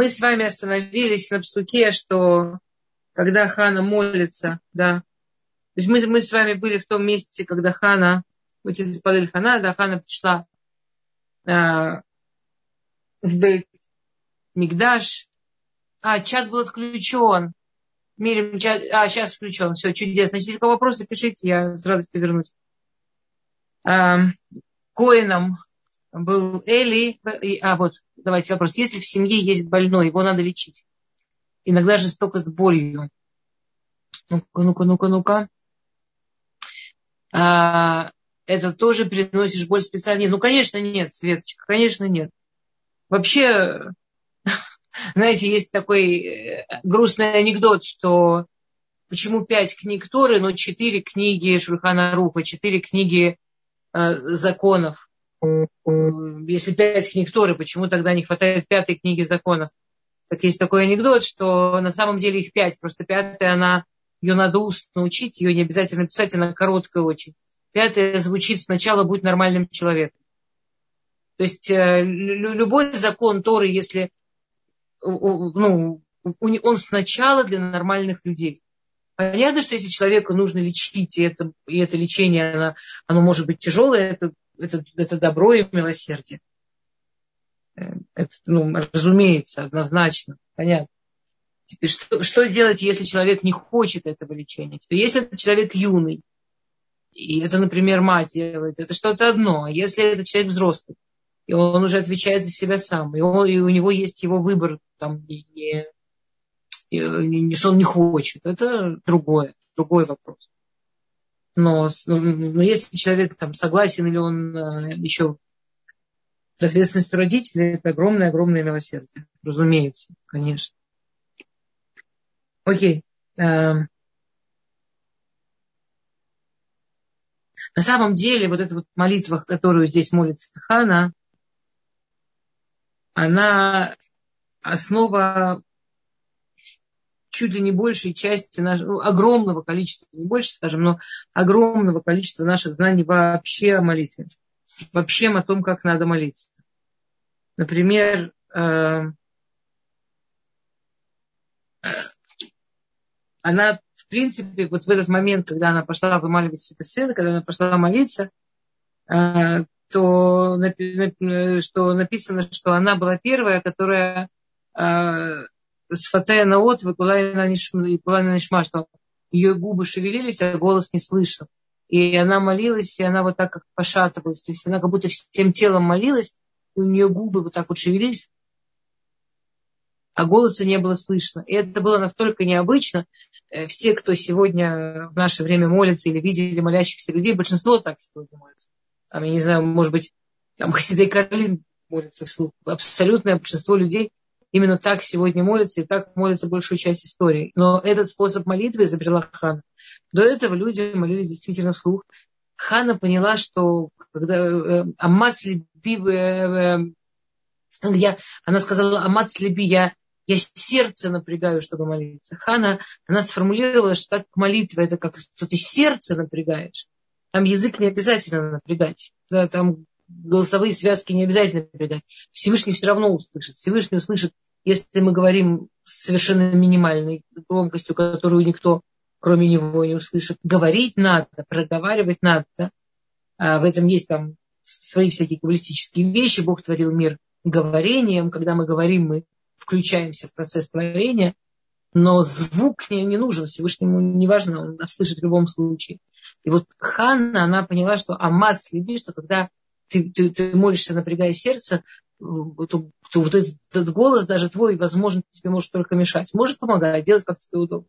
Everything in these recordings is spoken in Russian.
мы с вами остановились на псуке, что когда Хана молится, да, то есть мы, мы с вами были в том месте, когда Хана, Падель Хана, да, Хана пришла э, в Бейт Мигдаш. А, чат был отключен. Мирим, чат, а, сейчас включен. Все, чудесно. Если у вопросы, пишите, я с радостью вернусь. Э, Коином был Эли. А, вот, давайте вопрос. Если в семье есть больной, его надо лечить. Иногда жестоко с болью. Ну-ка, ну-ка, ну-ка, ну-ка а, это тоже приносишь боль специально. Ну, конечно, нет, Светочка, конечно, нет. Вообще, знаете, есть такой э, грустный анекдот, что почему пять книг Торы, но четыре книги Шурхана Руха, четыре книги э, законов. Если пять книг Торы, почему тогда не хватает пятой книги законов? Так есть такой анекдот, что на самом деле их пять, просто пятая, она ее надо устно учить, ее не обязательно писать, она короткая очень. Пятое звучит сначала будь нормальным человеком. То есть э, любой закон Торы, если ну, он сначала для нормальных людей. Понятно, что если человеку нужно лечить, и это, и это лечение, оно, оно может быть тяжелое, это, это, это добро и милосердие. Э, это, ну, разумеется, однозначно, понятно. Теперь, что, что делать, если человек не хочет этого лечения? Теперь, если этот человек юный, и это, например, мать делает, это что-то одно. А если этот человек взрослый, и он уже отвечает за себя сам, и, он, и у него есть его выбор, там, не, не, не, что он не хочет, это другое, другой вопрос. Но, но, но если человек там согласен или он э, еще ответственность родителей, это огромное-огромное милосердие. Разумеется, конечно. Окей. Эм. На самом деле, вот эта вот молитва, которую здесь молится Хана, она основа чуть ли не большей части нашего, ну, огромного количества, не больше, скажем, но огромного количества наших знаний вообще о молитве. Вообще о том, как надо молиться. Например, эм, она, в принципе, вот в этот момент, когда она пошла вымаливать себе сына, когда она пошла молиться, э, то что написано, что она была первая, которая э, с фатея на от на нишма, что ее губы шевелились, а голос не слышал. И она молилась, и она вот так как пошатывалась. То есть она как будто всем телом молилась, и у нее губы вот так вот шевелились, а голоса не было слышно. И это было настолько необычно. Э, все, кто сегодня в наше время молится или видели молящихся людей, большинство так сегодня молится. Там, я не знаю, может быть, там Хасидей Карлин молится вслух. Абсолютное большинство людей именно так сегодня молятся, и так молится большую часть истории. Но этот способ молитвы изобрела Хана. До этого люди молились действительно вслух. Хана поняла, что когда э, Амат слеби, э, я, она сказала, Амат слеби, я я сердце напрягаю, чтобы молиться. Хана, она сформулировала, что так молитва, это как что ты сердце напрягаешь. Там язык не обязательно напрягать. Да, там голосовые связки не обязательно напрягать. Всевышний все равно услышит. Всевышний услышит, если мы говорим с совершенно минимальной громкостью, которую никто, кроме него, не услышит. Говорить надо, проговаривать надо. А в этом есть там свои всякие каббалистические вещи. Бог творил мир говорением. Когда мы говорим, мы включаемся в процесс творения, но звук не, не нужен Всевышнему, не важно, он нас слышит в любом случае. И вот Ханна, она поняла, что Амат следи, что когда ты, ты, ты молишься, напрягая сердце, то, то вот этот, этот голос даже твой, возможно, тебе может только мешать. Может помогать, делать как тебе удобно.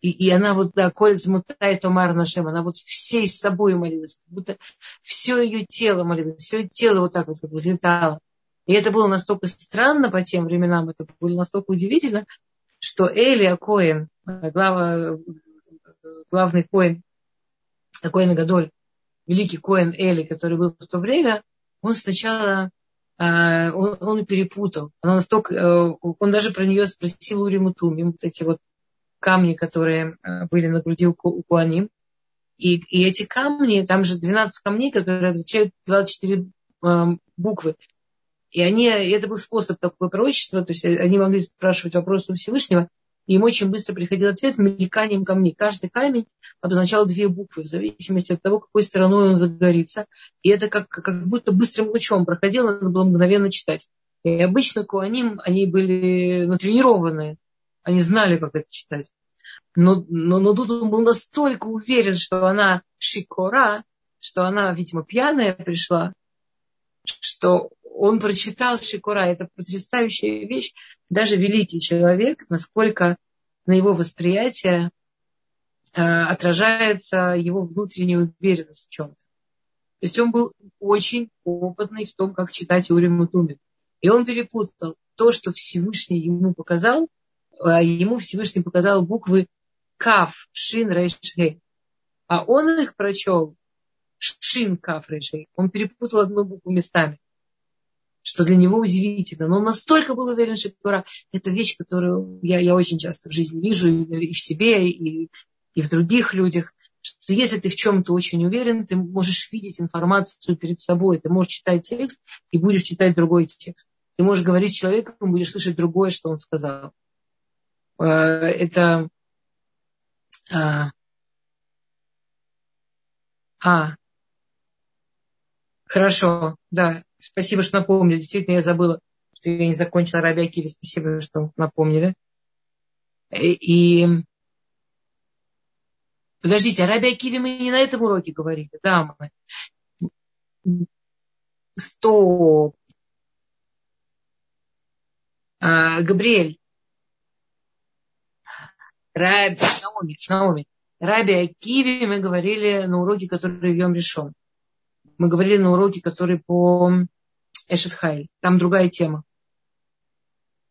И, и она вот, да, колец мутай томар нашем, она вот всей собой молилась, как будто все ее тело молилось, все ее тело вот так вот взлетало. И это было настолько странно по тем временам, это было настолько удивительно, что Элия Коин, глава, главный Коин, Коин Гадоль, великий Коин Эли, который был в то время, он сначала э, он, он перепутал. Она настолько, э, он даже про нее спросил у Римутуми, вот эти вот камни, которые э, были на груди у, у Куаним. И, и эти камни, там же 12 камней, которые означают 24 буквы. И они, это был способ такого пророчества, то есть они могли спрашивать вопросы у Всевышнего, и им очень быстро приходил ответ мельканием камней. Каждый камень обозначал две буквы, в зависимости от того, какой стороной он загорится. И это как, как будто быстрым лучом проходило, надо было мгновенно читать. И обычно куаним, они были натренированные, они знали, как это читать. Но, но, но тут он был настолько уверен, что она шикора, что она, видимо, пьяная пришла, что он прочитал Шикура. Это потрясающая вещь. Даже великий человек, насколько на его восприятие э, отражается его внутренняя уверенность в чем-то. То есть он был очень опытный в том, как читать Урим и. И он перепутал то, что Всевышний ему показал, а ему Всевышний показал буквы Кав, Шин, Рейш, А он их прочел Шин, Кав, Рейш, Он перепутал одну букву местами что для него удивительно. Но он настолько был уверен, что это вещь, которую я, я очень часто в жизни вижу и в себе, и, и в других людях, что если ты в чем-то очень уверен, ты можешь видеть информацию перед собой, ты можешь читать текст и будешь читать другой текст. Ты можешь говорить с человеком, будешь слышать другое, что он сказал. Э, это... А, а хорошо, да, Спасибо, что напомнили. Действительно, я забыла, что я не закончила Раби Акиви. Спасибо, что напомнили. И, и... Подождите, о Раби Акиве мы не на этом уроке говорили, да, мы. Стоп. А, Габриэль. Раби, Наоми, Наоми. Раби Акиви мы говорили на уроке, который вьем решен. Мы говорили на уроке, который по Эшетхай. Там другая тема.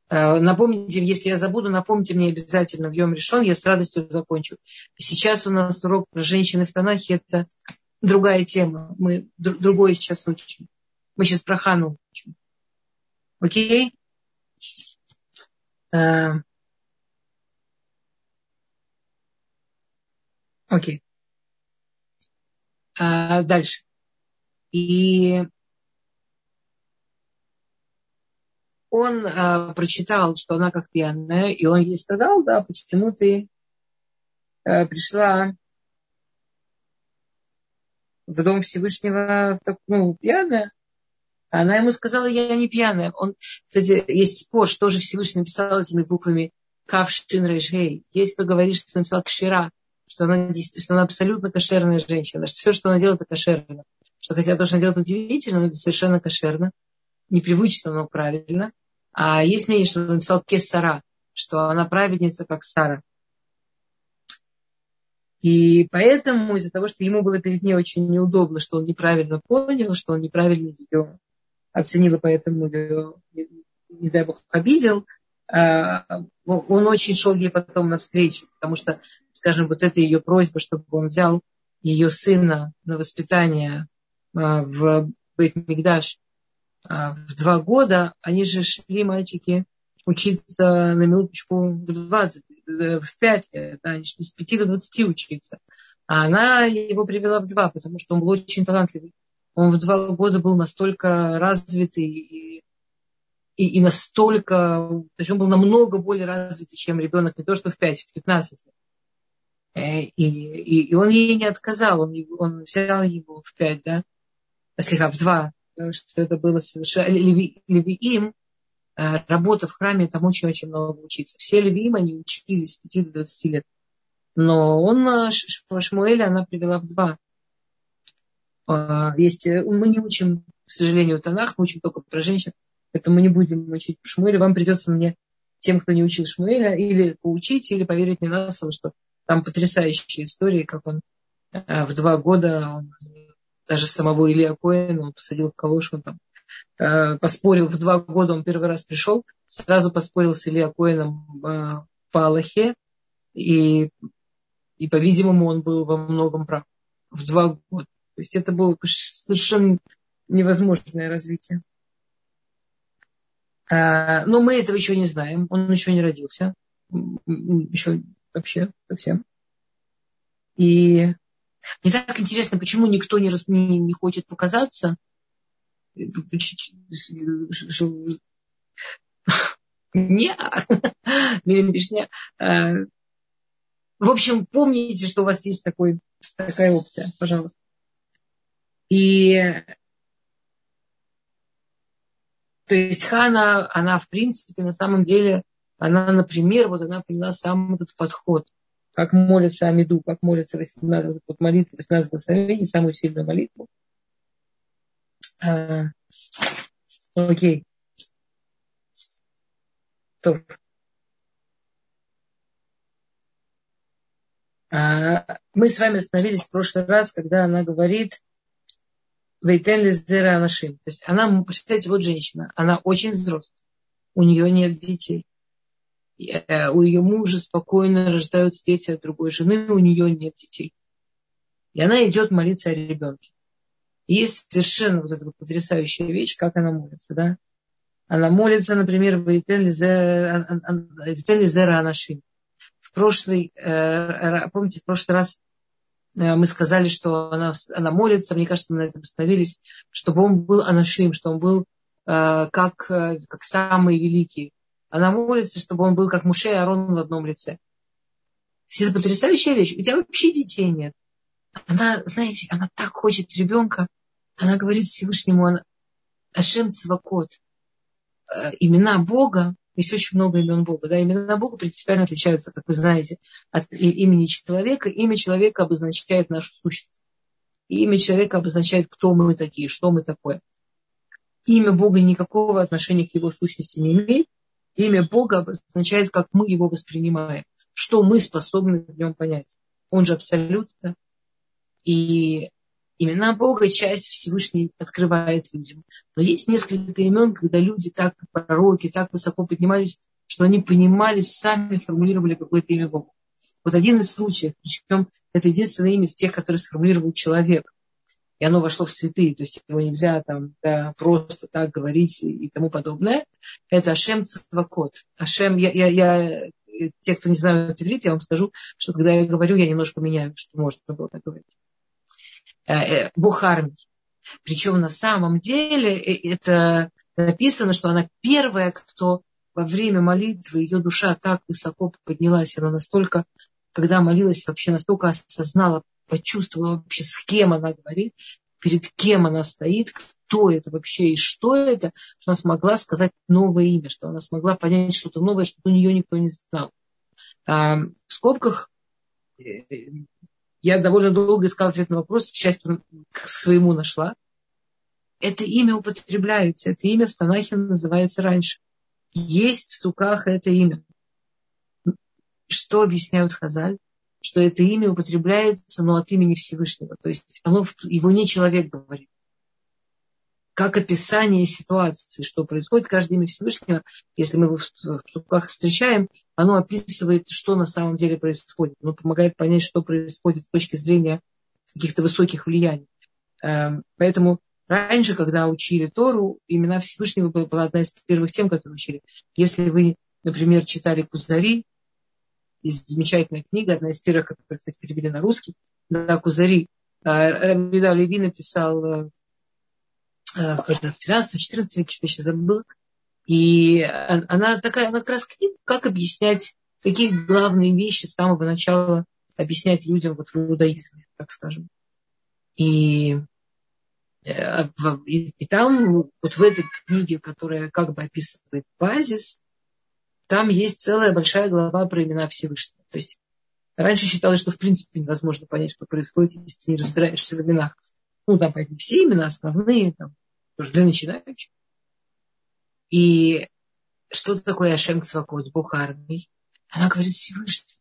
Э, напомните, если я забуду, напомните мне обязательно в Йом решен, я с радостью закончу. Сейчас у нас урок про женщины в Танахе, это другая тема. Мы другое сейчас учим. Мы сейчас про Хану учим. Окей? Э, окей. А, дальше. И он э, прочитал, что она как пьяная, и он ей сказал, да, почему ты э, пришла в дом Всевышнего так, ну, пьяная. Она ему сказала, я не пьяная. Он, кстати, есть спор, что же Всевышний написал этими буквами Кав Шин Рейшгей. Есть кто говорит, что написал Кшира, что она, что она абсолютно кошерная женщина, что все, что она делает, это кошерно что хотя она делает удивительно, но это совершенно кошерно, непривычно, но правильно. А есть мнение, что он написал Кесара, что она праведница, как Сара. И поэтому из-за того, что ему было перед ней очень неудобно, что он неправильно понял, что он неправильно ее оценил, и поэтому ее, не дай бог, обидел, а, он очень шел ей потом навстречу, потому что, скажем, вот эта ее просьба, чтобы он взял ее сына на воспитание в Бейт-Мигдаш а, в два года, они же шли, мальчики, учиться на минуточку в 20, э, в 5 лет, они шли с 5 до 20 учиться. А она его привела в два, потому что он был очень талантливый. Он в два года был настолько развитый и, и, и настолько, то есть он был намного более развитый, чем ребенок, не то что в 5, в 15 лет. Э, и, и, и он ей не отказал, он, он взял его в 5, да, слегка в два, что это было совершенно... Леви, левиим, э, работа в храме, там очень-очень много учиться. Все левиим, они учились с 5 до 20 лет. Но он, э, Шмуэля, она привела в два. Э, есть, мы не учим, к сожалению, Танах, мы учим только про женщин, поэтому мы не будем учить Шмуэля. Вам придется мне, тем, кто не учил Шмуэля, или поучить, или поверить мне на слово, что там потрясающие истории, как он в два года он даже самого Илья Коэна, он посадил в калошу, там э, поспорил, в два года он первый раз пришел, сразу поспорил с Илья Коэном э, по Аллахе, и, и, по-видимому, он был во многом прав. В два года. То есть это было совершенно невозможное развитие. А, но мы этого еще не знаем. Он еще не родился. Еще вообще совсем. И мне так интересно, почему никто не, не, не хочет показаться. Не, Мирим В общем, помните, что у вас есть такой, такая опция, пожалуйста. И то есть Хана, она в принципе, на самом деле, она, например, вот она поняла сам этот подход, как молится Амиду, как молится 18, вот молитва 18 благословений, самую сильную молитву. А, окей. То. А, мы с вами остановились в прошлый раз, когда она говорит, Вейтен Лиздера Анашим. То есть она, представляете, вот женщина, она очень взрослая, у нее нет детей. Э, у ее мужа спокойно рождаются дети от другой жены, у нее нет детей. И она идет молиться о ребенке. И есть совершенно вот эта потрясающая вещь, как она молится, да? Она молится, например, Вейтен Лизера Анашим. В прошлый, э, помните, в прошлый раз Э, мы сказали, что она, она молится, мне кажется, мы на этом остановились, чтобы он был анашим, что он был как, как самый великий. Она молится, чтобы он был как Муше и Арон в одном лице. Все потрясающая вещь. У тебя вообще детей нет. Она, знаете, она так хочет ребенка. Она говорит Всевышнему, она, Ашем Цвакот, э, имена Бога, есть очень много имен Бога. Да? Имена Бога принципиально отличаются, как вы знаете, от имени человека. Имя человека обозначает нашу сущность. Имя человека обозначает, кто мы такие, что мы такое. Имя Бога никакого отношения к его сущности не имеет. Имя Бога обозначает, как мы его воспринимаем, что мы способны в нем понять. Он же абсолют. Да? И имена Бога часть Всевышний открывает людям. Но есть несколько имен, когда люди так, пророки, так высоко поднимались, что они понимали, сами формулировали какое-то имя Бога. Вот один из случаев, причем это единственное имя из тех, которые сформулировал человек. И оно вошло в святые, то есть его нельзя там да, просто так говорить и тому подобное. Это Ашем Цвакот. Ашем, я, я, я, те, кто не знают иврит, я вам скажу, что когда я говорю, я немножко меняю, что можно было так говорить. Э, э, Бухарми. Причем на самом деле э, это написано, что она первая, кто во время молитвы, ее душа так высоко поднялась, она настолько, когда молилась, вообще настолько осознала, почувствовала вообще, с кем она говорит, перед кем она стоит, кто это вообще и что это, что она смогла сказать новое имя, что она смогла понять что-то новое, что у нее никто не знал. А, в скобках я довольно долго искала ответ на вопрос, к счастью, к своему нашла. Это имя употребляется, это имя в Танахе называется раньше. Есть в суках это имя. Что объясняют Хазаль? Что это имя употребляется, но от имени Всевышнего. То есть оно, его не человек говорит как описание ситуации, что происходит. Каждое имя Всевышнего, если мы его в суках встречаем, оно описывает, что на самом деле происходит. Оно помогает понять, что происходит с точки зрения каких-то высоких влияний. Эм, поэтому раньше, когда учили Тору, имена Всевышнего была одна из первых тем, которые учили. Если вы, например, читали Кузари, есть замечательная книга, одна из первых, которую, кстати, перевели на русский, да, Кузари. Э, Равида Леви написал э, в 13 14 веке, что я сейчас забыла. И она такая, она как раз книга, как объяснять, какие главные вещи с самого начала объяснять людям вот в иудаизме, так скажем. И, э, и, и там, вот в этой книге, которая как бы описывает базис, там есть целая большая глава про имена Всевышнего. То есть раньше считалось, что в принципе невозможно понять, что происходит, если ты не разбираешься в именах. Ну, там, все имена основные, там, тоже для начинающих. И что такое Ашем Цвакот, Бог армий? Она говорит, Всевышний,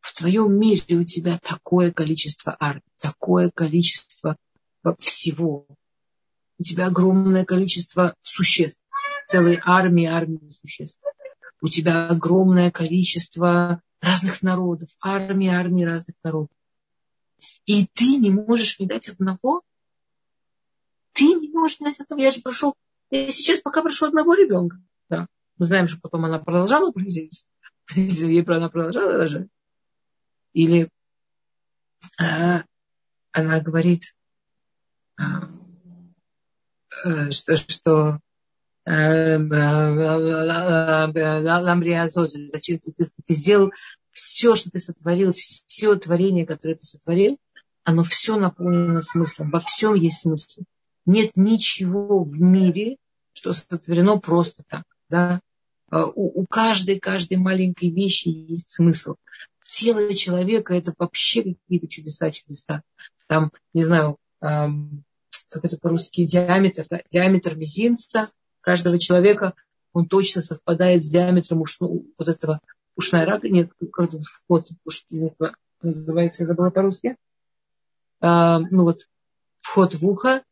в твоем мире у тебя такое количество армий, такое количество всего. У тебя огромное количество существ, целые армии, армии существ. У тебя огромное количество разных народов, армии, армии разных народов. И ты не можешь мне дать одного ты не можешь понять этого. Я же прошу, я сейчас пока прошу одного ребенка. Да. Мы знаем, что потом она продолжала производить. Ей она продолжала рожать. Или а, она говорит, а, что, что ламриазот, зачем ты, ты, ты сделал все, что ты сотворил, все творение, которое ты сотворил, оно все наполнено смыслом, во всем есть смысл. Нет ничего в мире, что сотворено просто так. Да? У, у каждой, каждой маленькой вещи есть смысл. Тело человека это вообще какие-то чудеса, чудеса. Там, не знаю, эм, как это по-русски, диаметр, да? диаметр мизинца каждого человека, он точно совпадает с диаметром ушного, вот этого ушная рака, нет, как вход, называется, я забыла по-русски. А, ну вот, вход в ухо,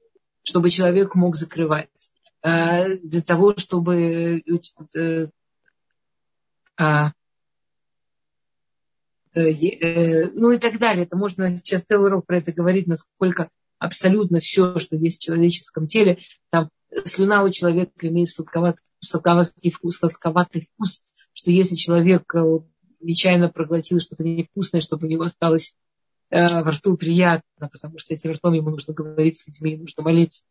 чтобы человек мог закрывать. А, для того, чтобы э, а, э, э, ну и так далее. Это можно сейчас целый урок про это говорить, насколько абсолютно все, что есть в человеческом теле, там слюна у человека имеет сладковатый, сладковатый, вкус, сладковатый вкус, что если человек нечаянно проглотил что-то невкусное, чтобы у него осталось э, во рту приятно, потому что этим ртом ему нужно говорить с людьми, ему нужно молиться.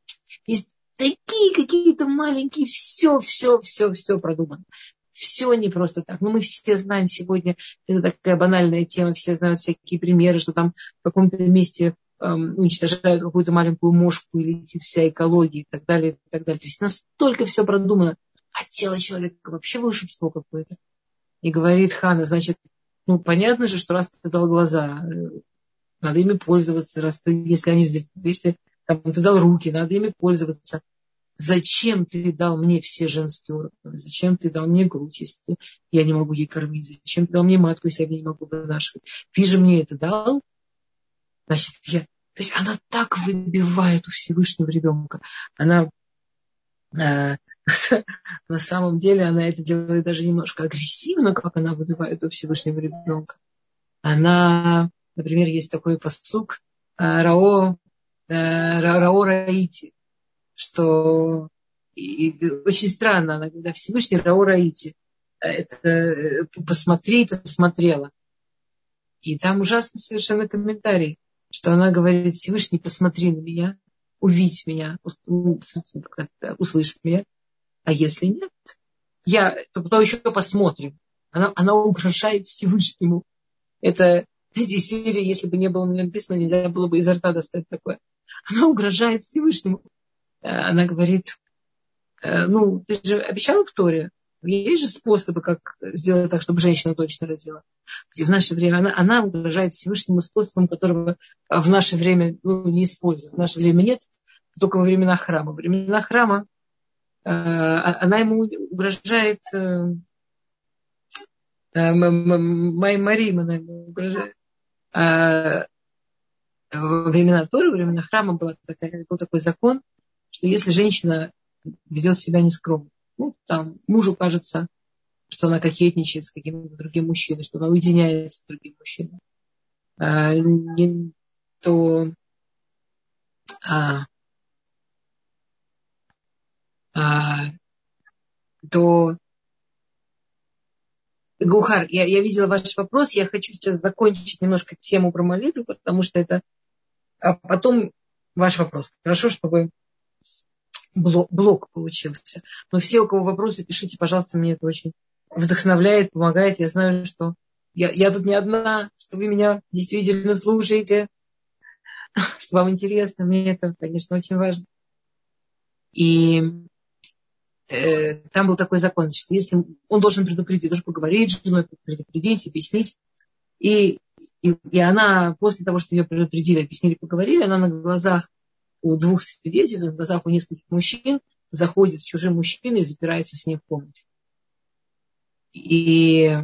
Есть такие какие-то маленькие, все, все, все, все продумано. Все не просто так. Но ну, мы все знаем сегодня, это такая банальная тема, все знают всякие примеры, что там в каком-то месте уничтожают какую-то маленькую мошку и летит вся экология и так далее, и так далее. То есть настолько все продумано. А тело человека вообще волшебство какое-то. И говорит Хана, значит, ну, понятно же, что раз ты дал глаза, э, надо ими пользоваться, раз ты, если они, если там, ты дал руки, надо ими пользоваться. Зачем ты дал мне все женские органы? Зачем ты дал мне грудь, если я не могу ей кормить? Зачем ты дал мне матку, если я не могу вынашивать? Ты же мне это дал? Значит, я... То есть она так выбивает у Всевышнего ребенка. Она э, на самом деле она это делает даже немножко агрессивно, как она выбивает у Всевышнего ребенка. Она, например, есть такой посук э, Рао, э, Рао Раити, что и, очень странно, она когда Всевышний Рао Раити, это посмотри, посмотрела. И там ужасный совершенно комментарий что она говорит, Всевышний, посмотри на меня, увидь меня, услышь меня. А если нет, я, то, то еще посмотрим. Она, она угрожает Всевышнему. Это эти серии, если бы не было написано, нельзя было бы изо рта достать такое. Она угрожает Всевышнему. Э, она говорит, «Э, ну, ты же обещал в есть же способы, как сделать так, чтобы женщина точно родила. Где в наше время она, она угрожает Всевышнему способом, которого в наше время ну, не используют. В наше время нет, только во времена храма. Во времена храма э, а, она ему угрожает э, э, Марим, она ему угрожает. А, во времена Торы, во времена храма был такой, был такой закон, что если женщина ведет себя нескромно, там, мужу кажется, что она кокетничает с каким-то другим мужчиной, что она уединяется с другим мужчиной, а, то а, а, то Гухар, я, я видела ваш вопрос, я хочу сейчас закончить немножко тему про молитву, потому что это... А потом ваш вопрос. Хорошо, чтобы блок, блок получился. Но все, у кого вопросы, пишите, пожалуйста, мне это очень вдохновляет, помогает. Я знаю, что я, я тут не одна, что вы меня действительно слушаете, что вам интересно. Мне это, конечно, очень важно. И э, там был такой закон, что если он должен предупредить, должен поговорить с женой, предупредить, объяснить. И, и, и она, после того, что ее предупредили, объяснили, поговорили, она на глазах у двух свидетелей, в глазах у нескольких мужчин, заходит с чужим мужчиной и запирается с ним в комнате. И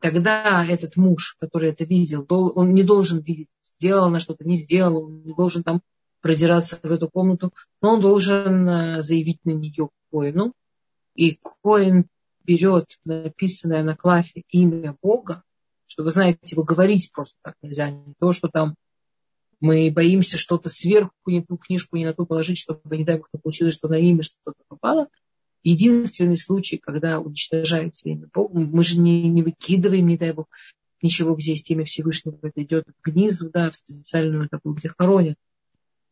тогда этот муж, который это видел, он не должен видеть, сделал она что-то, не сделал, он не должен там продираться в эту комнату, но он должен э, заявить на нее коину. И коин берет написанное на клафе имя Бога, что вы знаете, его говорить просто так нельзя, не то, что там мы боимся что-то сверху, не ту книжку, не на ту положить, чтобы, не дай бог, не получилось, что на имя что-то попало. Единственный случай, когда уничтожается имя Бога, мы же не, не выкидываем, не дай бог, ничего, где есть имя Всевышнего, это идет к низу, да, в специальную такую, где хоронят.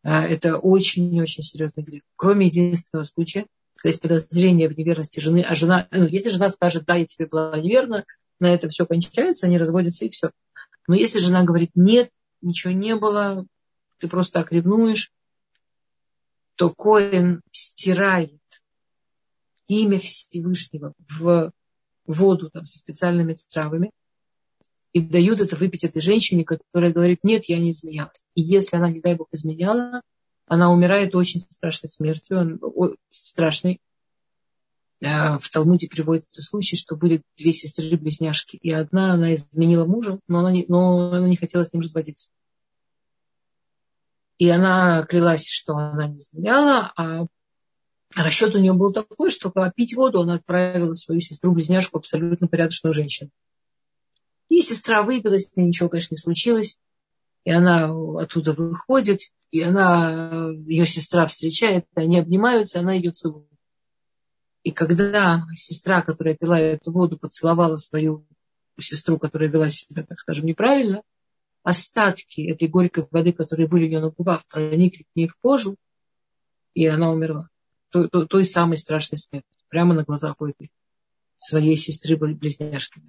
а, это очень-очень серьезный грех. Кроме единственного случая, когда есть подозрение в неверности жены, а жена, ну, если жена скажет, да, я тебе была неверна, на этом все кончается, они разводятся и все. Но если жена говорит, нет, ничего не было, ты просто так ревнуешь, то Коин стирает имя Всевышнего в воду там, со специальными травами и дают это выпить этой женщине, которая говорит, нет, я не изменяла. И если она, не дай бог, изменяла, она умирает очень страшной смертью, страшной. Э, в Талмуде приводится случай, что были две сестры-близняшки, и одна, она изменила мужа, но она не, но она не хотела с ним разводиться. И она клялась, что она не изменяла, а расчет у нее был такой, что пить воду она отправила свою сестру-близняшку, абсолютно порядочную женщину. И сестра выпила, с ней ничего, конечно, не случилось. И она оттуда выходит, и она, ее сестра встречает, они обнимаются, она ее целует. И когда сестра, которая пила эту воду, поцеловала свою сестру, которая вела себя, так скажем, неправильно, остатки этой горькой воды, которые были у нее на губах, проникли к ней в кожу, и она умерла. Той, той, той самой страшной смерти. Прямо на глазах у этой своей сестры-близняшки.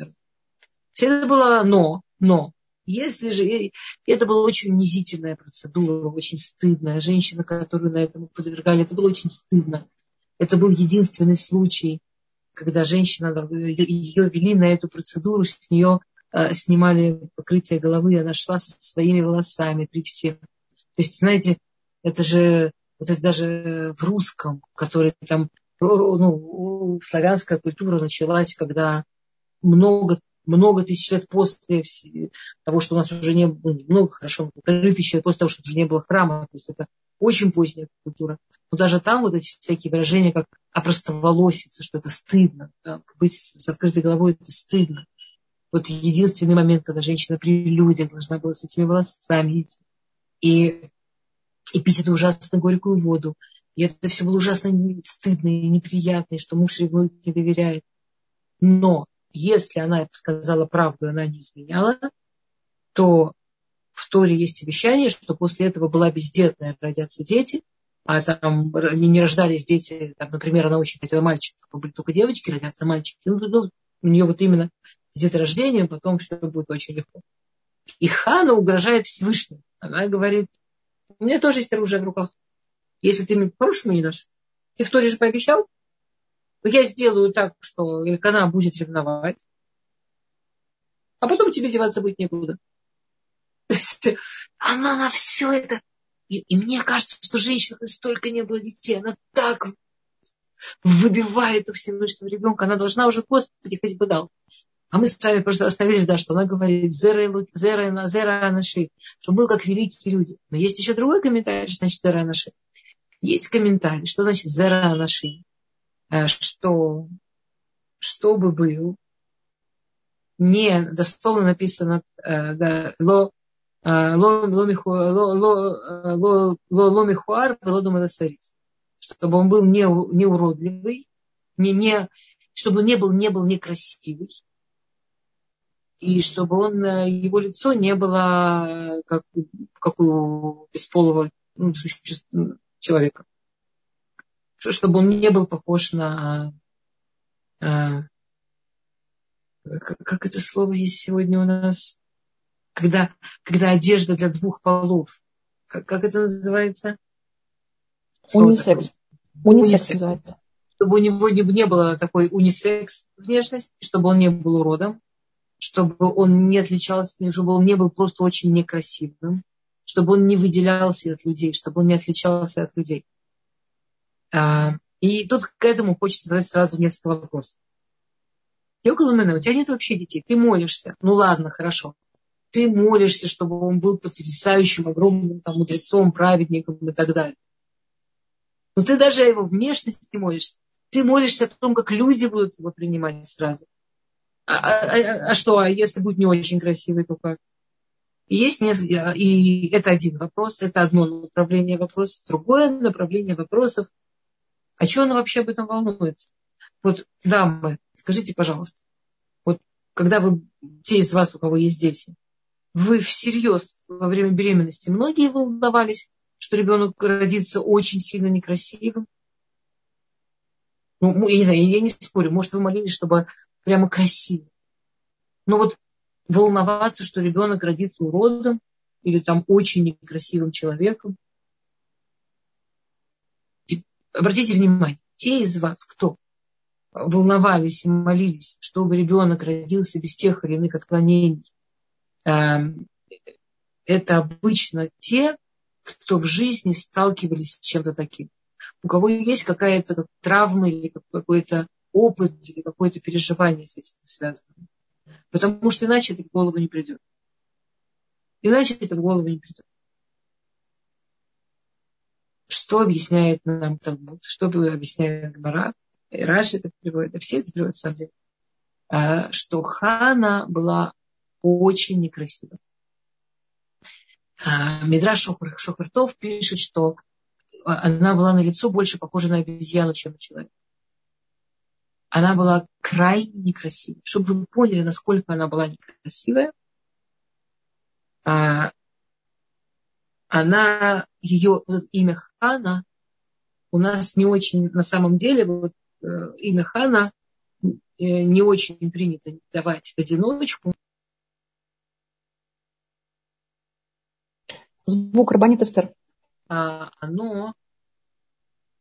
Все это было но, но. Если же, это была очень унизительная процедура, очень стыдная. Женщина, которую на этом подвергали, это было очень стыдно. Это был единственный случай, когда женщина, ее вели на эту процедуру, с нее э, снимали покрытие головы, она шла со своими волосами при всех. То есть, знаете, это же, вот это даже в русском, который там, ну, славянская культура началась, когда много много тысяч лет после того, что у нас уже не было, ну, много, хорошо, полторы тысячи лет после того, что уже не было храма, то есть это очень поздняя культура. Но даже там вот эти всякие выражения, как опростоволоситься, что это стыдно, да, быть с открытой головой, это стыдно. Вот единственный момент, когда женщина при людях должна была с этими волосами и, и пить эту ужасно горькую воду. И это все было ужасно стыдно и неприятно, и что муж ревнует, не доверяет. Но если она сказала правду, и она не изменяла, то в Торе есть обещание, что после этого была бездетная, родятся дети, а там не рождались дети, там, например, она очень хотела мальчика, были только девочки, родятся мальчики. Ну, ну, у нее вот именно с деторождением потом все будет очень легко. И Хана угрожает Всевышнему. Она говорит, у меня тоже есть оружие в руках. Если ты мне по-хорошему не дашь, ты в Торе же пообещал, я сделаю так, что она будет ревновать, а потом тебе деваться будет некуда. То есть она на все это... И, и мне кажется, что женщина столько не было детей, она так выбивает у Всевышнего ребенка, она должна уже, Господи, хоть бы дал. А мы с вами просто остановились, да, что она говорит, зера, зера, зера анаши, что был как великие люди. Но есть еще другой комментарий, что значит зера анаши. Есть комментарий, что значит зера анаши. Э, что чтобы был, не дословно написано э, да, ло э, ло михуар чтобы он был не, не уродливый, не, не, чтобы он не был, не был некрасивый, и чтобы он, его лицо не было как, как у бесполого ну, человека чтобы он не был похож на... А, как, как это слово есть сегодня у нас? Когда, когда одежда для двух полов. Как, как это называется? Унисекс. Унисекс называется. Чтобы у него не, не было такой унисекс внешности, чтобы он не был уродом, чтобы он не отличался, чтобы он не был просто очень некрасивым, чтобы он не выделялся от людей, чтобы он не отличался от людей. А, и тут к этому хочется задать сразу несколько вопросов. Йоколумена, у тебя нет вообще детей, ты молишься. Ну ладно, хорошо. Ты молишься, чтобы он был потрясающим, огромным там, мудрецом, праведником и так далее. Но ты даже о его внешности молишься. Ты молишься о том, как люди будут его принимать сразу. А, а, а, а что, а если будет не очень красивый, то как? Есть несколько, и это один вопрос, это одно направление вопросов. Другое направление вопросов – а что она вообще об этом волнуется? Вот, дамы, скажите, пожалуйста, вот когда вы, те из вас, у кого есть дети, вы всерьез во время беременности многие волновались, что ребенок родится очень сильно некрасивым. Ну, я не знаю, я не спорю, может, вы молились, чтобы прямо красиво. Но вот волноваться, что ребенок родится уродом или там очень некрасивым человеком. Обратите внимание, те из вас, кто волновались и молились, чтобы ребенок родился без тех или иных отклонений, это обычно те, кто в жизни сталкивались с чем-то таким. У кого есть какая-то травма или какой-то опыт или какое-то переживание с этим связано. Потому что иначе это в голову не придет. Иначе это в голову не придет. Что объясняет нам Талмуд? Что объясняет Гмара? Раши это приводит, все это приводят, на самом деле. А, что Хана была очень некрасива. А, Мидраш Шохр, Шохартов пишет, что она была на лицо больше похожа на обезьяну, чем на человека. Она была крайне некрасивой. Чтобы вы поняли, насколько она была некрасивая, а, она, ее имя Хана у нас не очень, на самом деле, вот э, имя Хана э, не очень принято давать в одиночку. Звук Рабанит Эстер. А, оно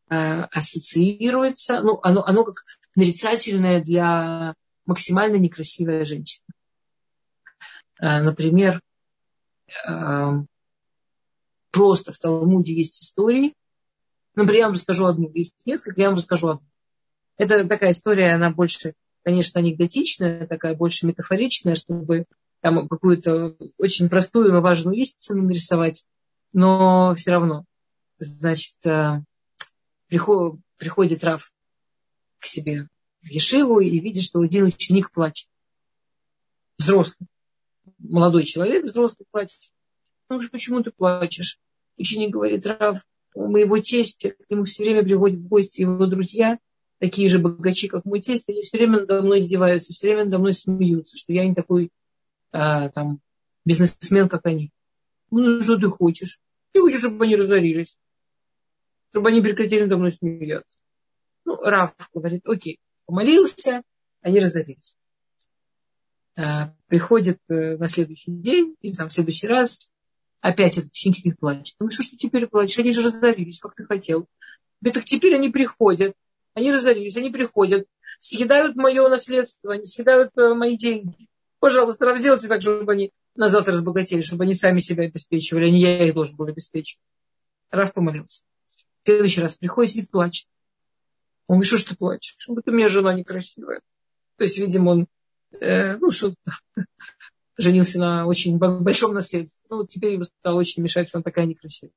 а, ассоциируется, ну, оно, оно как нарицательное для максимально некрасивая женщина. Например, а, просто в Талмуде есть истории. Например, я вам расскажу одну. Есть несколько, я вам расскажу одну. Это такая история, она больше, конечно, анекдотичная, такая больше метафоричная, чтобы там какую-то очень простую, но важную истину нарисовать. Но все равно. Значит, э, приходит, приходит Раф к себе в Ешиву и видит, что один ученик плачет. Взрослый. Молодой человек, взрослый, плачет. Говорит, почему ты плачешь? Ученик говорит, Рав, у моего тестя, к нему все время приводят в гости его друзья, такие же богачи, как мой тесть, они все время надо мной издеваются, все время надо мной смеются, что я не такой а, там, бизнесмен, как они. Ну, что ты хочешь? Ты хочешь, чтобы они разорились, чтобы они прекратили надо мной смеяться. Ну, Раф говорит, окей, помолился, они разорились. А, приходит э, на следующий день, или там в следующий раз, Опять этот ученик сидит плачет. Ну что ж ты теперь плачешь? Они же разорились, как ты хотел. Говорит, так теперь они приходят. Они разорились, они приходят, съедают мое наследство, они съедают э, мои деньги. Пожалуйста, сделайте так, чтобы они назад разбогатели, чтобы они сами себя обеспечивали, а не я их должен был обеспечить. Раф помолился. В следующий раз приходит, сидит, плачет. Он говорит, что ж ты плачешь? Он говорит, у меня жена некрасивая. То есть, видимо, он, э, ну, что женился на очень большом наследстве. Ну, вот теперь ему стало очень мешать, что она такая некрасивая.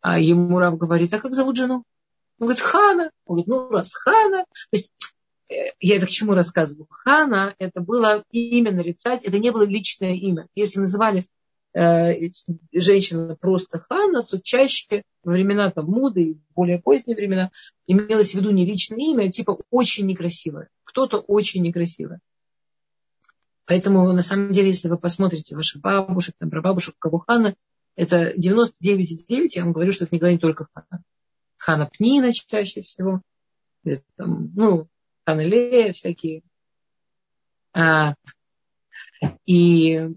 А ему Рав говорит, а как зовут жену? Он говорит, Хана. Он говорит, ну, раз Хана. То есть, я это к чему рассказываю? Хана, это было имя нарицать, это не было личное имя. Если называли э, женщину просто Хана, то чаще во времена там, Муды и более поздние времена имелось в виду не личное имя, а типа очень некрасивое. Кто-то очень некрасивое. Поэтому, на самом деле, если вы посмотрите ваших бабушек, там, прабабушек, кого Хана, это 99,9, я вам говорю, что это никогда не только Хана. Хана Пнина чаще всего, или, там, ну, Хана Лея всякие. А, и, и,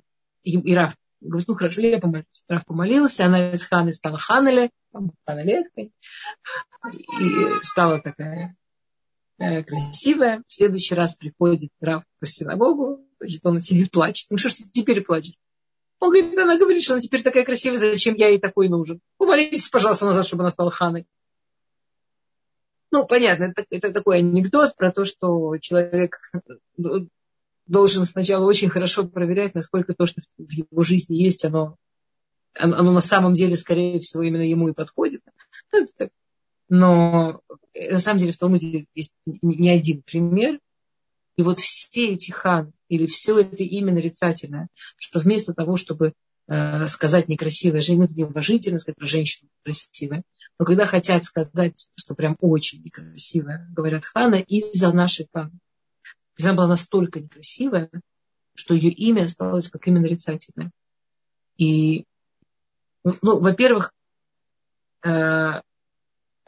и Раф говорит, ну хорошо, я помолюсь. Раф помолился, она из Ханы стала Ханеле, Ханеле, и стала такая Э, красивая. В следующий раз приходит Раф по синагогу, значит, он сидит, плачет. Ну что ж ты теперь плачешь? Он говорит, она говорит, что она теперь такая красивая, зачем я ей такой нужен? Помолитесь, пожалуйста, назад, чтобы она стала ханой. Ну, понятно, это, это такой анекдот про то, что человек должен сначала очень хорошо проверять, насколько то, что в его жизни есть, оно, оно на самом деле, скорее всего, именно ему и подходит. Ну, но э, на самом деле в Талмуде есть не один пример. И вот все эти хан, или все это имя нарицательное, что вместо того, чтобы сказать некрасивая женщина, это неуважительно сказать про женщину красивая, но когда хотят сказать, что прям очень некрасивая, говорят хана из-за нашей ханы. Она была настолько некрасивая, что ее имя осталось как имя нарицательное. И, ну, во-первых, то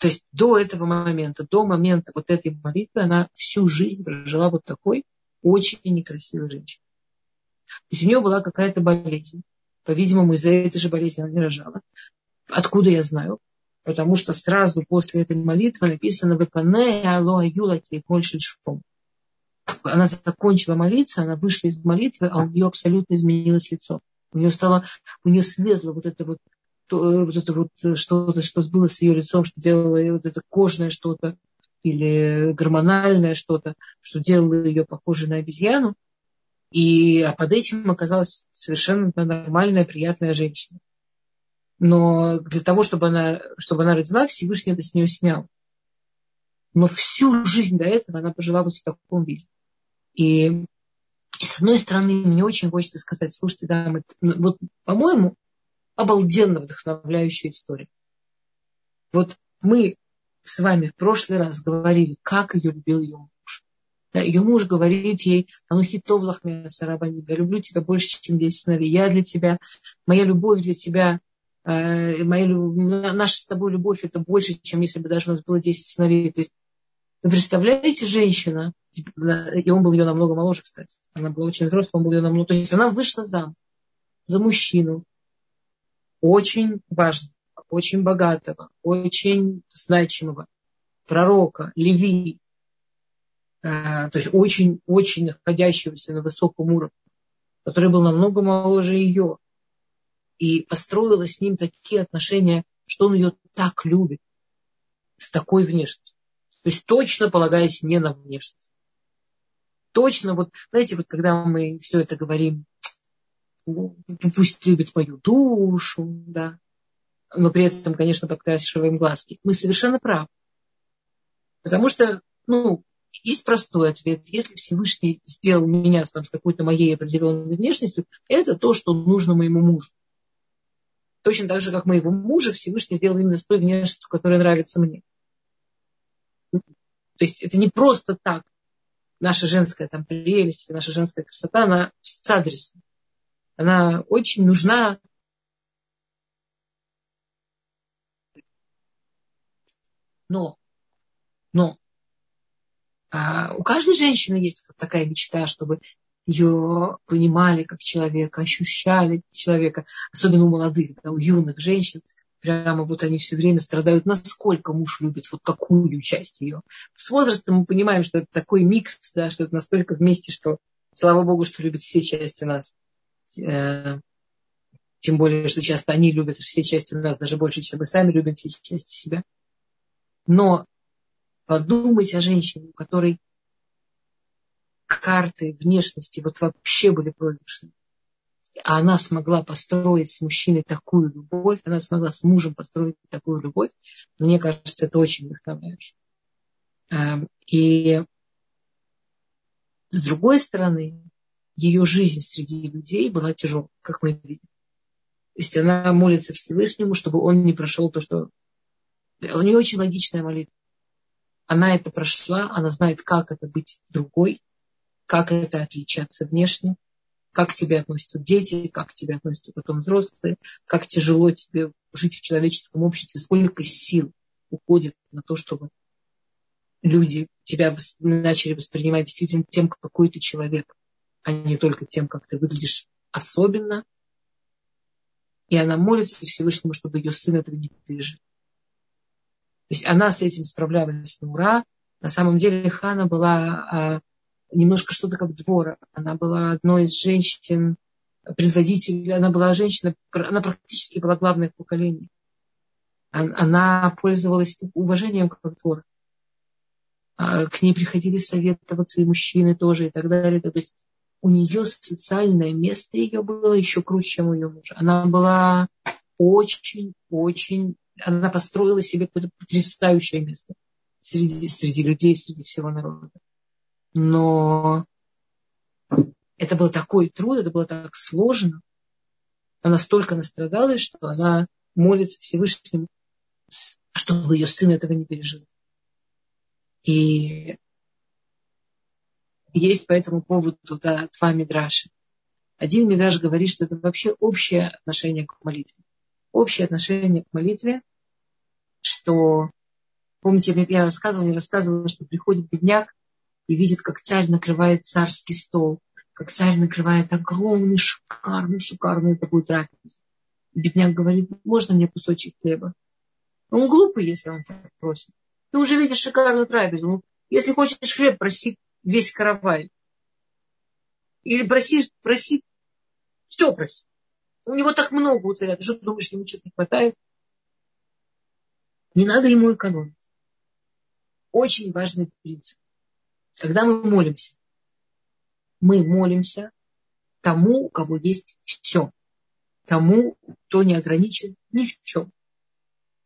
есть до этого момента, до момента вот этой молитвы, она всю жизнь прожила вот такой очень некрасивой женщиной. То есть у нее была какая-то болезнь. По-видимому, из-за этой же болезни она не рожала. Откуда я знаю? Потому что сразу после этой молитвы написано. Она закончила молиться, она вышла из молитвы, а у нее абсолютно изменилось лицо. У нее стало, у нее слезло вот это вот, то, вот это вот что-то, что было с ее лицом, что делало вот это кожное что-то или гормональное что-то, что делало ее похожей на обезьяну. И а под этим оказалась совершенно нормальная, приятная женщина. Но для того, чтобы она, чтобы она родила, Всевышний это с нее снял. Но всю жизнь до этого она пожила вот в таком виде. И, с одной стороны, мне очень хочется сказать, слушайте, да, мы, вот, по-моему, обалденно вдохновляющая история. Вот мы с вами в прошлый раз говорили, как ее любил ее муж. Ее муж говорит ей, анухитов лахмия сарабани, я люблю тебя больше, чем 10 сыновей. Я для тебя, моя любовь для тебя, э, моя, наша с тобой любовь это больше, чем если бы даже у нас было 10 сыновей. То есть вы представляете, женщина, и он был ее намного моложе, кстати, она была очень взрослая, он был ее намного, то есть она вышла замуж за мужчину, очень важного, очень богатого, очень значимого пророка, Леви, то есть очень-очень находящегося на высоком уровне, который был намного моложе ее, и построила с ним такие отношения, что он ее так любит, с такой внешностью. То есть точно полагаясь не на внешность. Точно, вот, знаете, вот когда мы все это говорим, ну, пусть любит мою душу, да, но при этом, конечно, подкрашиваем глазки. Мы совершенно правы. Потому что, ну, есть простой ответ. Если Всевышний сделал меня там, с какой-то моей определенной внешностью, это то, что нужно моему мужу. Точно так же, как моего мужа Всевышний сделал именно с той внешностью, которая нравится мне. То есть это не просто так. Наша женская там прелесть, наша женская красота, она с адресом. Она очень нужна Но, но а у каждой женщины есть такая мечта, чтобы ее понимали как человека, ощущали человека, особенно у молодых, да, у юных женщин. Прямо вот они все время страдают, насколько муж любит вот какую часть ее. С возрастом мы понимаем, что это такой микс, да, что это настолько вместе, что слава богу, что любят все части нас. Э, тем более, что часто они любят все части нас даже больше, чем мы сами любим все части себя. Но подумайте о женщине, у которой карты внешности вот вообще были проигрышны. А она смогла построить с мужчиной такую любовь, она смогла с мужем построить такую любовь. Мне кажется, это очень вдохновляюще. Эм, и с другой стороны, ее жизнь среди людей была тяжелой, как мы видим. То есть она молится Всевышнему, чтобы он не прошел то, что у нее очень логичная молитва. Она это прошла, она знает, как это быть другой, как это отличаться внешне, как к тебе относятся дети, как к тебе относятся потом взрослые, как тяжело тебе жить в человеческом обществе, сколько сил уходит на то, чтобы люди тебя начали воспринимать действительно тем, какой ты человек, а не только тем, как ты выглядишь особенно. И она молится Всевышнему, чтобы ее сын этого не пережил. То есть она с этим справлялась на ура. На самом деле Хана была а, немножко что-то как двора. Она была одной из женщин, предводителей, она была женщина, она практически была главной в поколении. Она пользовалась уважением как двор. А, к ней приходили советоваться и мужчины тоже и так далее. То есть у нее социальное место ее было еще круче, чем у ее мужа. Она была очень-очень она построила себе какое-то потрясающее место среди, среди людей, среди всего народа. Но это был такой труд, это было так сложно. Она столько настрадалась, что она молится Всевышнему, чтобы ее сын этого не пережил. И есть по этому поводу да, два мидраши. Один мидраш говорит, что это вообще общее отношение к молитве общее отношение к молитве, что, помните, я рассказывала, я рассказывала, что приходит бедняк и видит, как царь накрывает царский стол, как царь накрывает огромный, шикарный, шикарный такую трапезу. Бедняк говорит, можно мне кусочек хлеба? Он глупый, если он так просит. Ты уже видишь шикарную трапезу. Ну, если хочешь хлеб, проси весь каравай. Или проси, проси, все проси. У него так много у царя. Ты что думаешь, ему что-то не хватает? Не надо ему экономить. Очень важный принцип. Когда мы молимся, мы молимся тому, у кого есть все. Тому, кто не ограничен ни в чем.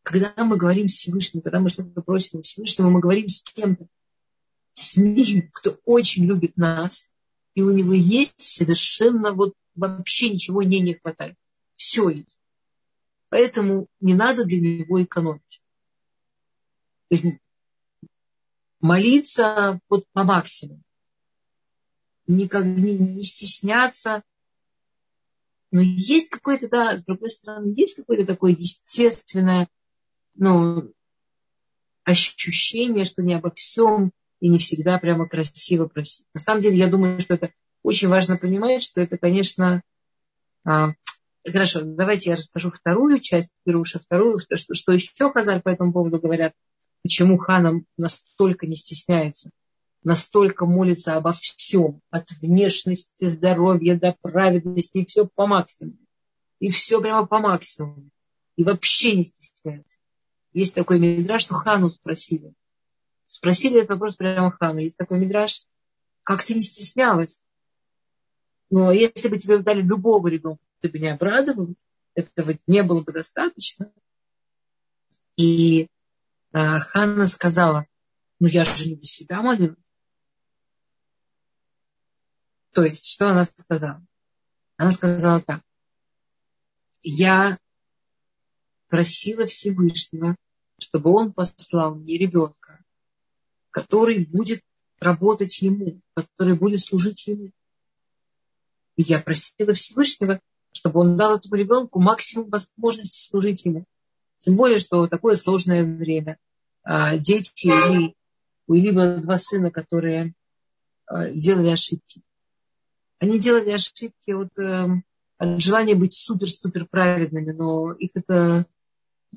Когда мы говорим с Всевышним, когда мы что-то просим у Всевышнего, мы говорим с кем-то, с ним, кто очень любит нас, и у него есть совершенно вот вообще ничего не, не хватает. Все есть. Поэтому не надо для него экономить. молиться вот по максимуму. Никак не, не стесняться. Но есть какое-то, да, с другой стороны, есть какое-то такое естественное ну, ощущение, что не обо всем и не всегда прямо красиво просить. На самом деле, я думаю, что это очень важно понимать, что это, конечно, а, хорошо, давайте я расскажу вторую часть Пируша, вторую, что, что, еще Хазаль по этому поводу говорят, почему Ханам настолько не стесняется, настолько молится обо всем, от внешности, здоровья до праведности, и все по максимуму. И все прямо по максимуму. И вообще не стесняется. Есть такой мидраж, что Хану спросили. Спросили этот вопрос прямо Хану. Есть такой мидраж, как ты не стеснялась? Но если бы тебе дали любого ребенка, ты бы не обрадовалась. Этого не было бы достаточно. И э, Ханна сказала, ну я же не для себя молилась. То есть, что она сказала? Она сказала так. Я просила Всевышнего, чтобы он послал мне ребенка, который будет работать ему, который будет служить ему. И я просила Всевышнего, чтобы он дал этому ребенку максимум возможности служить ему. Тем более, что такое сложное время. А, дети или у Или было два сына, которые а, делали ошибки. Они делали ошибки от, эм, от желания быть супер-супер праведными, но их это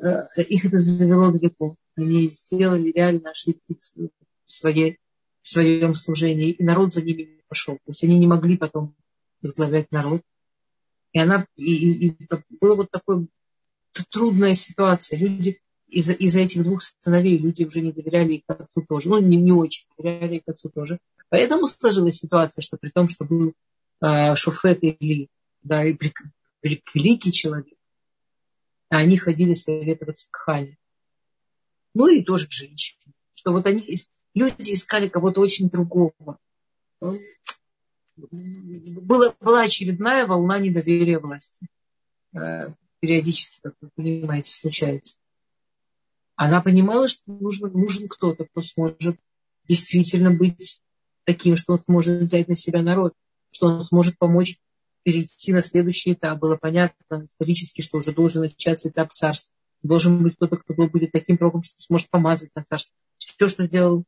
Э, их это завело далеко. Они сделали реально ошибки в, своей, в своем служении, и народ за ними не пошел. То есть они не могли потом возглавлять народ. И она и, и была вот такая трудная ситуация. Люди из-за из этих двух сыновей люди уже не доверяли их отцу тоже. Ну, не, не очень доверяли их отцу тоже. Поэтому сложилась ситуация, что при том, что был э, Шуфет или да, и великий человек, они ходили советоваться к Хане. Ну и тоже к женщине. Что вот они, люди искали кого-то очень другого. Была, была очередная волна недоверия власти. Э, периодически, как вы понимаете, случается. Она понимала, что нужен, нужен кто-то, кто сможет действительно быть таким, что он сможет взять на себя народ, что он сможет помочь перейти на следующий этап. Было понятно исторически, что уже должен начаться этап царства. Должен быть кто-то, кто будет таким пророком, что сможет помазать на царство. Все, что сделал,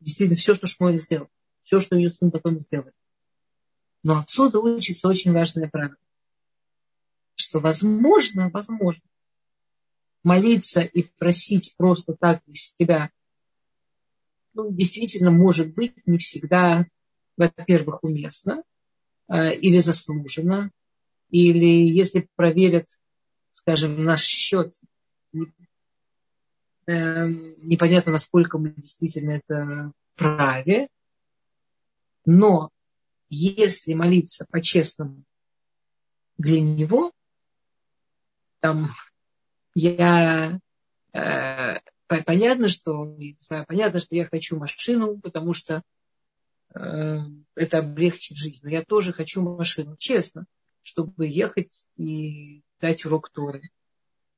действительно, все, что Шмуэль сделал. Все, что ее сын потом сделает. Но отсюда учится очень важное правило. Что возможно, возможно, молиться и просить просто так из себя, ну, действительно, может быть, не всегда, во-первых, уместно, Э, или заслуженно, или если проверят, скажем, наш счет, э, непонятно, насколько мы действительно это праве, но если молиться по-честному для него, там я э, понятно, что понятно, что я хочу машину, потому что Э, это облегчит жизнь. Но я тоже хочу машину, честно, чтобы ехать и дать урок Торы.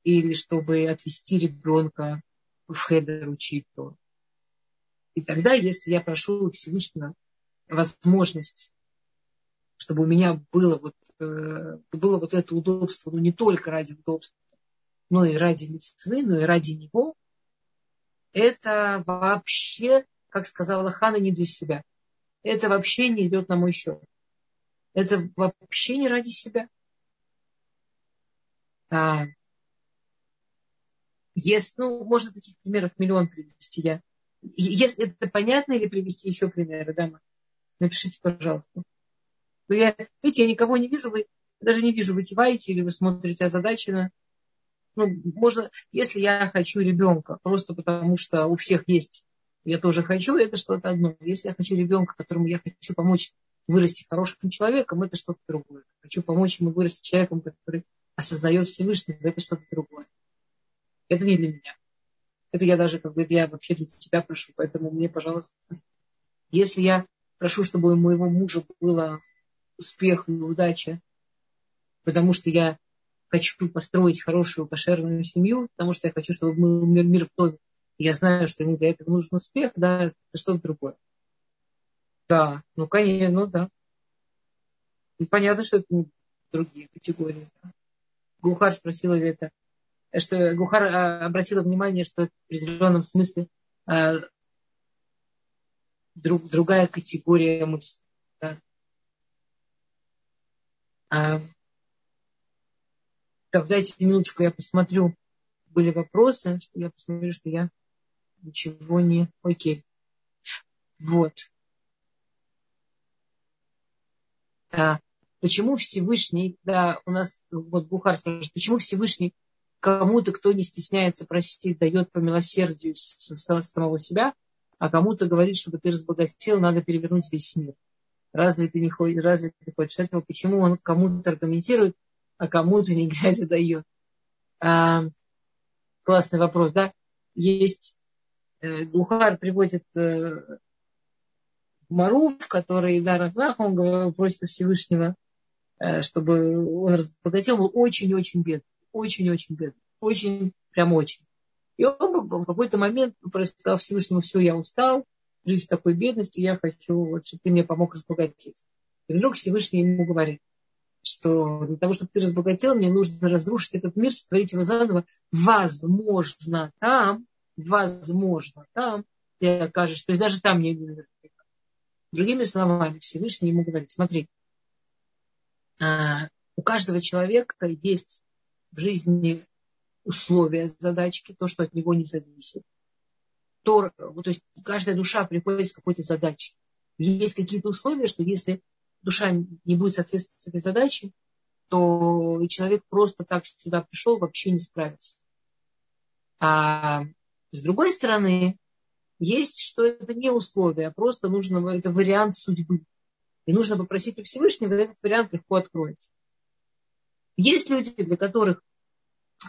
Или чтобы отвезти ребенка в хедер учить Тору. И тогда, если я прошу Всевышнего возможность, чтобы у меня было вот, э, было вот это удобство, но не только ради удобства, но и ради мецвы, но и ради него, это вообще, как сказала Хана, не для себя. Это вообще не идет на мой счет. Это вообще не ради себя. А, есть, ну, можно таких примеров миллион привести. Я, если это понятно или привести еще примеры, да, напишите, пожалуйста. Но я, видите, я никого не вижу, вы даже не вижу, вы киваете или вы смотрите озадаченно. Ну, можно, если я хочу ребенка, просто потому что у всех есть, я тоже хочу, это что-то одно. Если я хочу ребенка, которому я хочу помочь вырасти хорошим человеком, это что-то другое. Хочу помочь ему вырасти человеком, который осознает Всевышнего, это что-то другое. Это не для меня. Это я даже, как бы, я вообще для тебя прошу, поэтому мне, пожалуйста, если я прошу, чтобы у моего мужа было успех и удача, потому что я хочу построить хорошую кошерную семью, потому что я хочу, чтобы был мир, мир доме. Я знаю, что ему для этого нужен успех, да, это что-то другое. Да, ну, конечно, ну да. И понятно, что это другие категории. Гухар спросила это, что Гухар а, обратила внимание, что это в определенном смысле а, друг, другая категория мысли. Да. А, так, дайте минуточку, я посмотрю. Были вопросы, что я посмотрю, что я ничего не... Окей. Вот. А, почему Всевышний, да, у нас вот Бухар спрашивает, почему Всевышний кому-то, кто не стесняется просить, дает по милосердию самого себя, а кому-то говорит, чтобы ты разбогател, надо перевернуть весь мир. Разве ты не хочешь, разве ты хочешь этого? Почему он кому-то аргументирует, а кому-то не глядя дает? А, классный вопрос, да? Есть э, Гухар приводит э, Мару, в которой Дар он просит у Всевышнего, э, чтобы он разбогател, был очень-очень бедный, очень-очень бедный, очень, прям очень. И он в какой-то момент сказал Всевышнему, все, я устал, жить в такой бедности, я хочу, вот, чтобы ты мне помог разбогатеть. И вдруг Всевышний ему говорит, что для того, чтобы ты разбогател, мне нужно разрушить этот мир, сотворить его заново. Возможно, там, возможно, там ты окажешь, то есть даже там не Другими словами, Всевышний ему говорит, смотри, а, у каждого человека есть в жизни условия, задачки, то, что от него не зависит. То, то есть каждая душа приходит с какой-то задачей. Есть какие-то условия, что если душа не будет соответствовать этой задаче, то человек просто так сюда пришел, вообще не справится. А с другой стороны, есть, что это не условие, а просто нужно, это вариант судьбы. И нужно попросить у Всевышнего, этот вариант легко откроется. Есть люди, для которых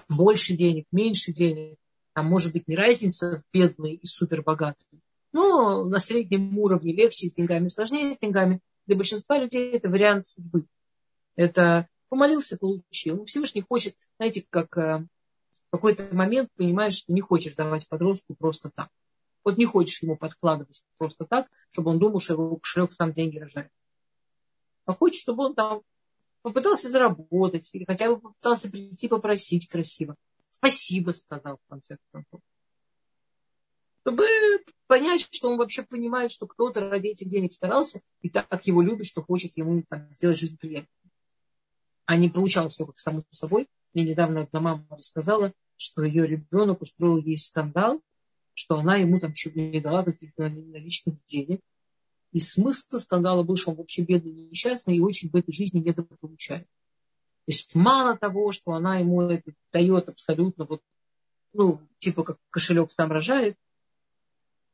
больше денег, меньше денег, там может быть не разница бедный и супербогатый. Но на среднем уровне легче с деньгами, сложнее с деньгами. Для большинства людей это вариант судьбы. Это помолился, получил. Всевышний хочет, знаете, как э, в какой-то момент понимаешь, что не хочешь давать подростку просто так. Вот не хочешь ему подкладывать просто так, чтобы он думал, что его кошелек сам деньги рожает. А хочешь, чтобы он там попытался заработать или хотя бы попытался прийти попросить красиво. Спасибо сказал в конце концов. Чтобы понять, что он вообще понимает, что кто-то ради этих денег старался и так его любит, что хочет ему там, сделать жизнь приятной. А не получалось все как само собой. Мне недавно одна мама рассказала, что ее ребенок устроил ей скандал, что она ему там чуть не дала каких-то наличных денег. И смысл скандала был, что он вообще бедный, несчастный и очень в этой жизни недополучает. То есть мало того, что она ему это дает абсолютно, вот, ну, типа как кошелек сам рожает,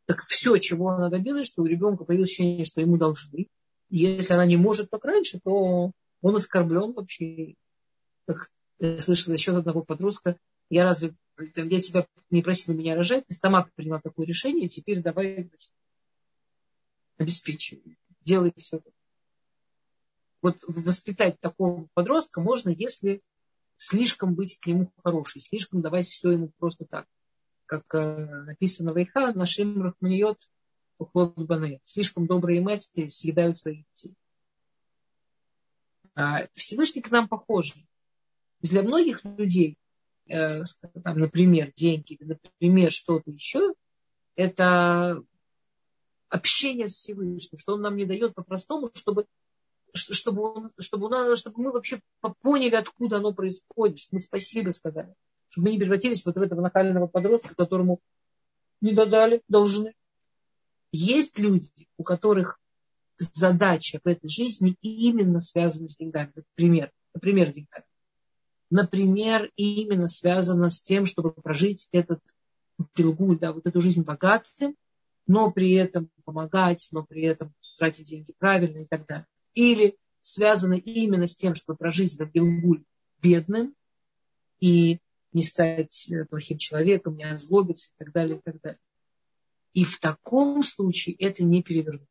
так все, чего она добилась, что у ребенка появилось ощущение, что ему должны. И если она не может как раньше, то он оскорблен вообще. Как я слышала еще одного подростка, я разве я тебя не просила меня рожать, ты сама приняла такое решение, теперь давай значит, обеспечивай, делай все. Вот воспитать такого подростка можно, если слишком быть к нему хорошей, слишком давать все ему просто так. Как э, написано в Айха, нашим рахманиот ухлот бане. Слишком добрые матери съедают своих детей. А Всевышний к нам похожий. Для многих людей э, там, например, деньги, например, что-то еще, это общение с Всевышним, что он нам не дает по-простому, чтобы, чтобы, он, чтобы, у нас, чтобы мы вообще поняли, откуда оно происходит, чтобы мы спасибо сказали, чтобы мы не превратились вот в этого нахального подростка, которому не додали, должны. Есть люди, у которых задача в этой жизни именно связана с деньгами. Например, например, деньгами. Например, именно связана с тем, чтобы прожить этот пилгуль, да, вот эту жизнь богатым, но при этом помогать, но при этом тратить деньги правильно и так далее. Или связано именно с тем, чтобы прожить этот пилгуль бедным и не стать плохим человеком, не озлобиться и так далее, и так далее. И в таком случае это не перевернуть.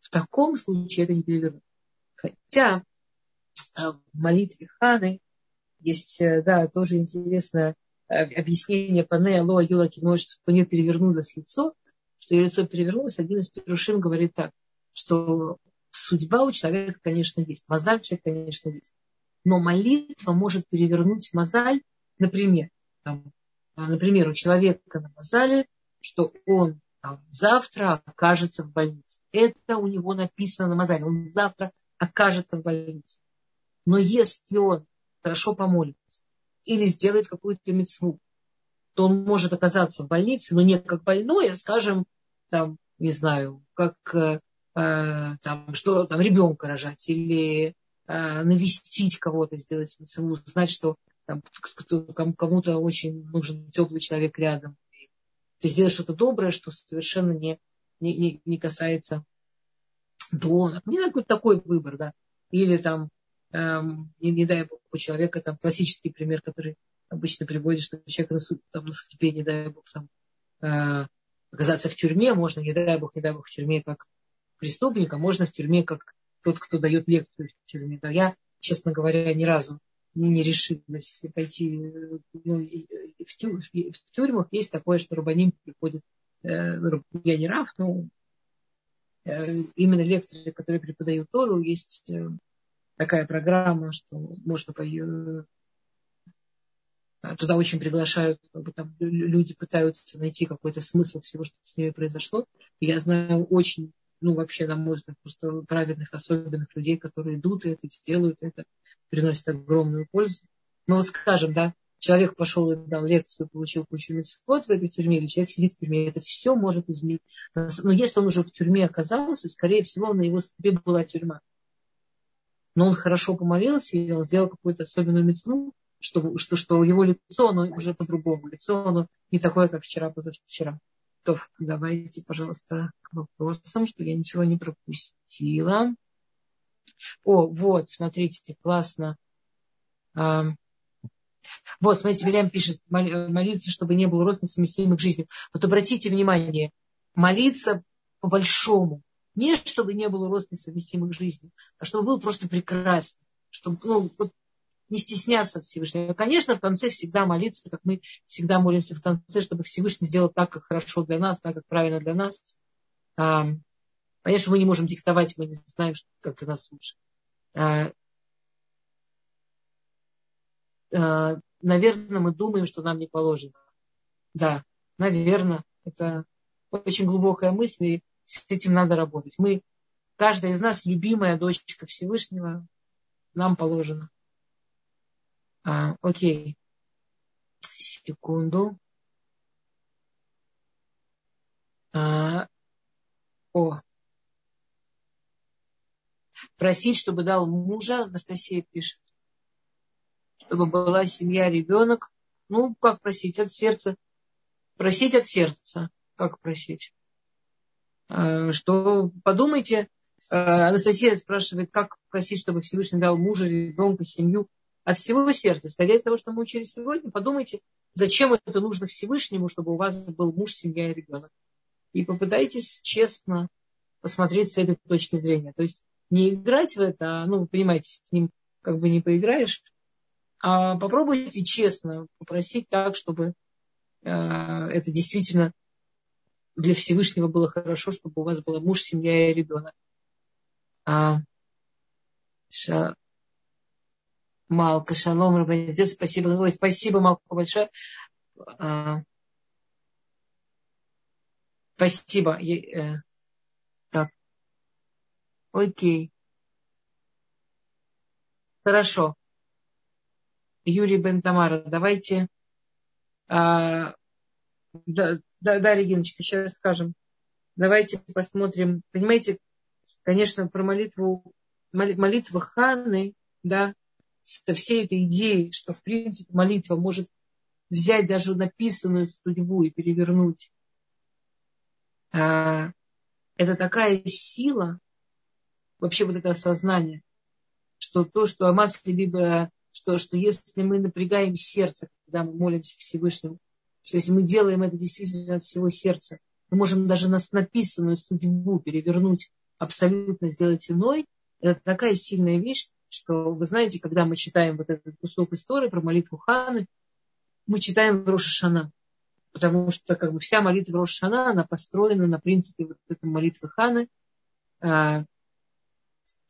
В таком случае это не перевернуть. Хотя э, в молитве Ханы есть, э, да, тоже интересное э, объяснение Пане Алоа Юла Кино, что у нее перевернулось лицо, что ее лицо перевернулось. Один из перушим говорит так, что судьба у человека, конечно, есть, мозаль у человека, конечно, есть. Но молитва может перевернуть мозаль, например, там, например, у человека на мозале что он там, завтра окажется в больнице. Это у него написано на Мазале. Он завтра окажется в больнице. Но если он хорошо помолится или сделает какую-то мецву, то он может оказаться в больнице, но не как больной, а, скажем, там, не знаю, как э там, что там ребенка рожать или э, навестить кого-то, сделать мецву, знать, что там, кому-то очень нужен теплый человек рядом то есть сделать что-то доброе, что совершенно не, не, не, касается донора. Не знаю, какой такой выбор, да. Или там, эм, не, не дай бог, у человека, там, классический пример, который обычно приводит, что человек на, там, на судьбе, не дай бог, там, э, оказаться в тюрьме, можно, не дай бог, не дай бог, в тюрьме как преступник, а можно в тюрьме как тот, кто дает лекцию в тюрьме. Да, я, честно говоря, ни разу не решилась пойти ну, в, тюр, в тюрьмах. Есть такое, что Рабаним приходит, э, я не Раф, но э, именно лекторы, которые преподают Тору, есть э, такая программа, что можно по ее туда очень приглашают, там люди пытаются найти какой-то смысл всего, что с ними произошло. Я знаю очень, ну вообще, на мой взгляд, просто праведных, особенных людей, которые идут и это делают, это приносит огромную пользу. Ну вот скажем, да, человек пошел и дал лекцию, получил кучу мецвод в этой тюрьме, или человек сидит в тюрьме, это все может изменить. Но если он уже в тюрьме оказался, скорее всего, на его судьбе была тюрьма. Но он хорошо помолился, и он сделал какую-то особенную мецву, что, что, что его лицо, оно уже по-другому. Лицо, оно не такое, как вчера, позавчера. То давайте, пожалуйста, к вопросам, что я ничего не пропустила. О, вот, смотрите, классно. А, вот, смотрите, Вильям пишет, молиться, чтобы не было роста совместимых к жизнью. Вот обратите внимание, молиться по-большому. Не чтобы не было роста совместимых к жизни, а чтобы было просто прекрасно. Чтобы, ну, вот, не стесняться Всевышнего. Конечно, в конце всегда молиться, как мы всегда молимся в конце, чтобы Всевышний сделал так, как хорошо для нас, так, как правильно для нас. Понятно, что мы не можем диктовать, мы не знаем, как для нас лучше. А, а, наверное, мы думаем, что нам не положено. Да, наверное, это очень глубокая мысль, и с этим надо работать. Мы, каждая из нас, любимая дочка Всевышнего, нам положено. А, окей. Секунду. А, о, просить, чтобы дал мужа, Анастасия пишет, чтобы была семья, ребенок. Ну, как просить? От сердца. Просить от сердца. Как просить? Э, что подумайте, э, Анастасия спрашивает, как просить, чтобы Всевышний дал мужа, ребенка, семью от всего сердца. Исходя из того, что мы учили сегодня, подумайте, зачем это нужно Всевышнему, чтобы у вас был муж, семья и ребенок. И попытайтесь честно посмотреть с этой точки зрения. То есть не играть в это, а, ну, вы понимаете, с ним как бы не поиграешь, а попробуйте честно попросить так, чтобы э, это действительно для Всевышнего было хорошо, чтобы у вас была муж, семья и ребенок. А, ша, Малка, шалом, Рабанидзе, спасибо. Ой, спасибо, Малка, большое. А, спасибо. Э, так. Окей. Хорошо. Юрий Бентамара, давайте. А, да, да, да, Региночка, сейчас скажем. Давайте посмотрим. Понимаете, конечно, про молитву, молитва Ханы, да, со всей этой идеей, что, в принципе, молитва может взять даже написанную судьбу и перевернуть. А, это такая сила, вообще вот это осознание, что то, что о масле либо что, что если мы напрягаем сердце, когда мы молимся Всевышнему, что если мы делаем это действительно от всего сердца, мы можем даже нас написанную судьбу перевернуть, абсолютно сделать иной. Это такая сильная вещь, что, вы знаете, когда мы читаем вот этот кусок истории про молитву Ханы, мы читаем Рошашана. Потому что как бы, вся молитва Рошашана, она построена на принципе вот этой молитвы Ханы. А,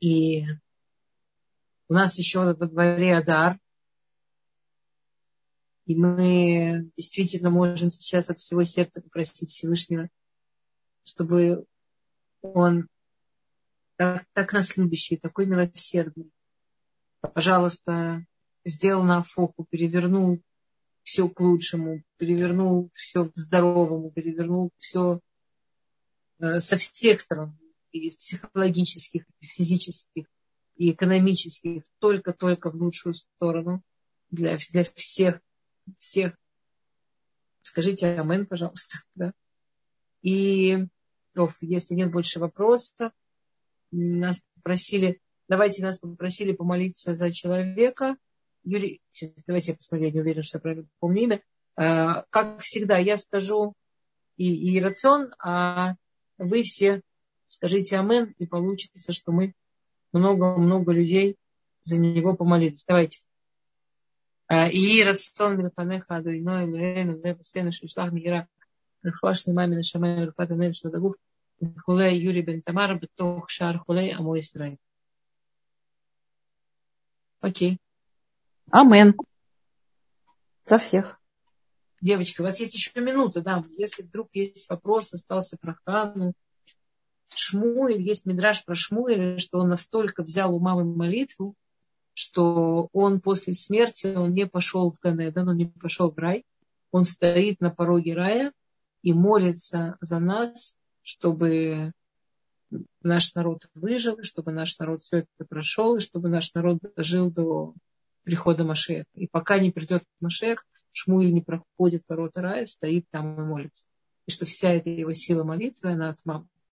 и у нас еще во дворе Адар. И мы действительно можем сейчас от всего сердца попросить Всевышнего, чтобы он так, так нас любящий, такой милосердный, пожалуйста, сделал на фоку, перевернул все к лучшему, перевернул все к здоровому, перевернул все э, со всех сторон, и психологических, и физических, и экономических, только-только в лучшую сторону для, для всех, всех. Скажите амен, пожалуйста. Да? И если нет больше вопросов, нас попросили Давайте нас попросили помолиться за человека. Юрий, давайте я посмотрю, я не уверена, что я правильно помню имя. А, как всегда, я скажу и, и рацион, а вы все скажите амен, и получится, что мы много-много людей за него помолились. Давайте. И рацион Милфанеха Адуино Элуэну Левусена Шишлах Мира Рахвашный Мамина Шамай Рфата Нель Шадагух Хулей Юрий Бен Тамара Бетох Шар Хулей Амой Израиль. Окей. Амен. За всех. Девочки, у вас есть еще минута, да, если вдруг есть вопрос, остался про Хану, Шмуэль, есть мидраж про Шмуэля, что он настолько взял у мамы молитву, что он после смерти, он не пошел в Ганедан, он не пошел в рай, он стоит на пороге рая и молится за нас, чтобы наш народ выжил, чтобы наш народ все это прошел, и чтобы наш народ жил до прихода Машеха. И пока не придет Машех, Шмуиль не проходит ворота рая, стоит там и молится. И что вся эта его сила молитвы, она от мамы.